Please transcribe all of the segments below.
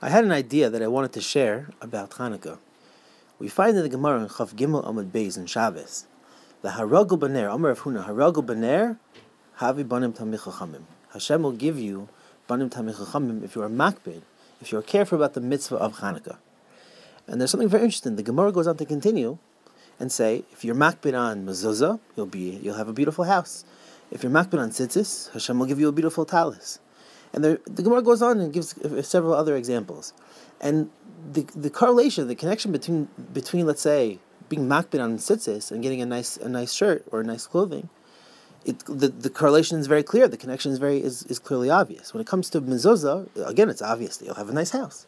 I had an idea that I wanted to share about Hanukkah. We find in the Gemara in Chav Gimel Amud Beis in Shabbos, the Haragul Baner, Amar Rav Huna, Haragul Baner, Havi Banim Tamich Hashem will give you Banim Tamich if you are makbid, if you are careful about the mitzvah of Hanukkah. And there's something very interesting. The Gemara goes on to continue and say, if you're makbid on mezuzah, you'll be you'll have a beautiful house. If you're makbid on tzitzis, Hashem will give you a beautiful talis. And the, the Gemara goes on and gives uh, several other examples. And the, the correlation, the connection between, between let's say, being makbid on tzitzis and getting a nice, a nice shirt or nice clothing, it, the, the correlation is very clear. The connection is, very, is, is clearly obvious. When it comes to mezuzah, again, it's obvious that you'll have a nice house.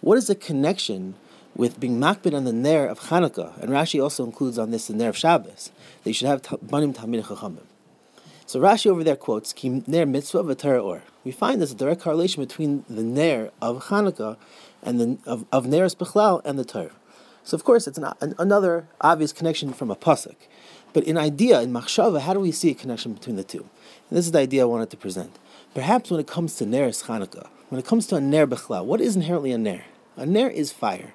What is the connection with being makbid on the Ner of Hanukkah? And Rashi also includes on this the Ner of Shabbos, you should have banim tamid chachamim. So Rashi over there quotes Ki ner mitzvah v'Torah or. We find there's a direct correlation between the ner of Hanukkah and the of, of neres bechlal and the Torah. So of course it's an, an, another obvious connection from a pasuk, but in idea in machshava, how do we see a connection between the two? And this is the idea I wanted to present. Perhaps when it comes to neres Hanukkah, when it comes to a ner bechlal, what is inherently a ner? A ner is fire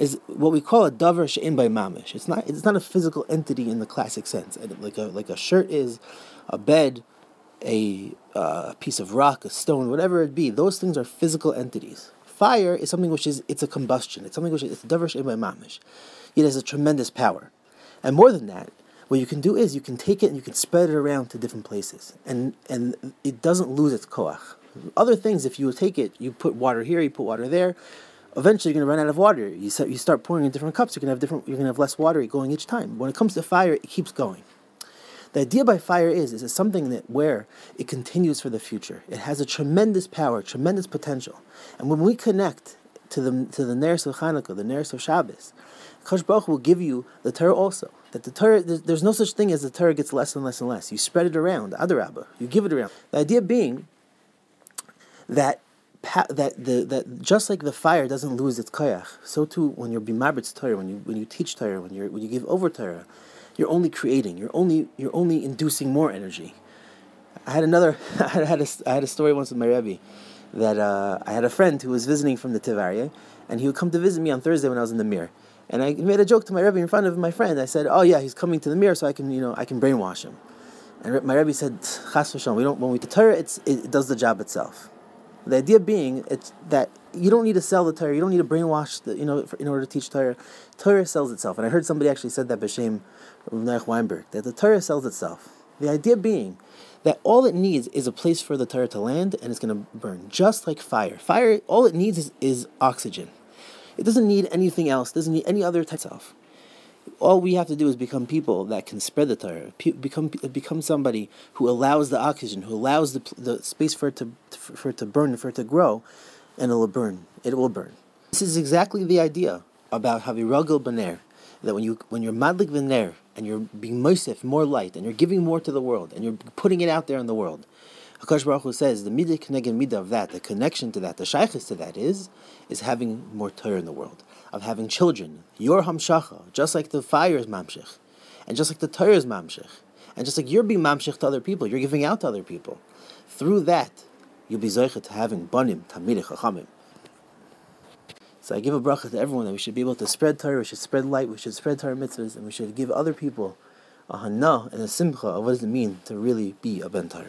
is what we call a davar she'in by mamish. It's not it's not a physical entity in the classic sense. Like a like a shirt is, a bed, a uh, piece of rock, a stone, whatever it be, those things are physical entities. Fire is something which is it's a combustion. It's something which is it's davar mamish. It has a tremendous power, and more than that, what you can do is you can take it and you can spread it around to different places, and and it doesn't lose its koach. Other things, if you take it, you put water here, you put water there. Eventually, you're going to run out of water. You you start pouring in different cups. You can have different. You're going to have less water going each time. When it comes to fire, it keeps going. The idea by fire is, is it's something that where it continues for the future. It has a tremendous power, tremendous potential. And when we connect to the to the Neres of Hanukkah, the Neres of Shabbos, Kosh Baruch will give you the Torah also. That the Torah, there's no such thing as the Torah gets less and less and less. You spread it around, Adarabba. You give it around. The idea being that that the that just like the fire doesn't lose its koyach, so too when you're bimabritz Torah, when you when you teach Torah, when you when you give over Torah, you're only creating. You're only you're only inducing more energy. I had another. I had a, I had a story once with my Rebbe that uh, I had a friend who was visiting from the Tivaria, and he would come to visit me on Thursday when I was in the Mir, And I made a joke to my Rebbe in front of my friend. I said, "Oh yeah, he's coming to the Mir, so I can you know I can brainwash him." And my Rebbe said, "Chas v'shon, we don't when we Torah, it's it does the job itself." The idea being it's that you don't need to sell the Torah. You don't need to brainwash the you know for, in order to teach Torah. Torah sells itself, and I heard somebody actually said that b'shem Noach Weinberg that the Torah sells itself. The idea being that all it needs is a place for the Torah to land, and it's going to burn, just like fire. Fire, all it needs is, is oxygen. It doesn't need anything else. Doesn't need any other type of. All we have to do is become people that can spread the Torah. Become become somebody who allows the oxygen, who allows the, the space for it to for it to burn, for it to grow, and it will burn. It will burn. This is exactly the idea about Haviragel Baner, that when you when you're madlik v'ner and you're being mosif, more light, and you're giving more to the world, and you're putting it out there in the world, Hakadosh Baruch Hu says the midah connected midah of that, the connection to that, the shaykhis to that is is having more Torah in the world, of having children, your hamshacha, just like the fire is mamshich, and just like the Torah is mamshich, and just like you're being mamshich to other people, you're giving out to other people. Through that, you'll be zeichet to having banim tamidei chachamim. So I give a bracha to everyone that we should be able to spread Torah, we should spread light, we should spread Torah mitzvahs, and we should give other people a hana and a simcha of what does it mean to really be a ben Torah.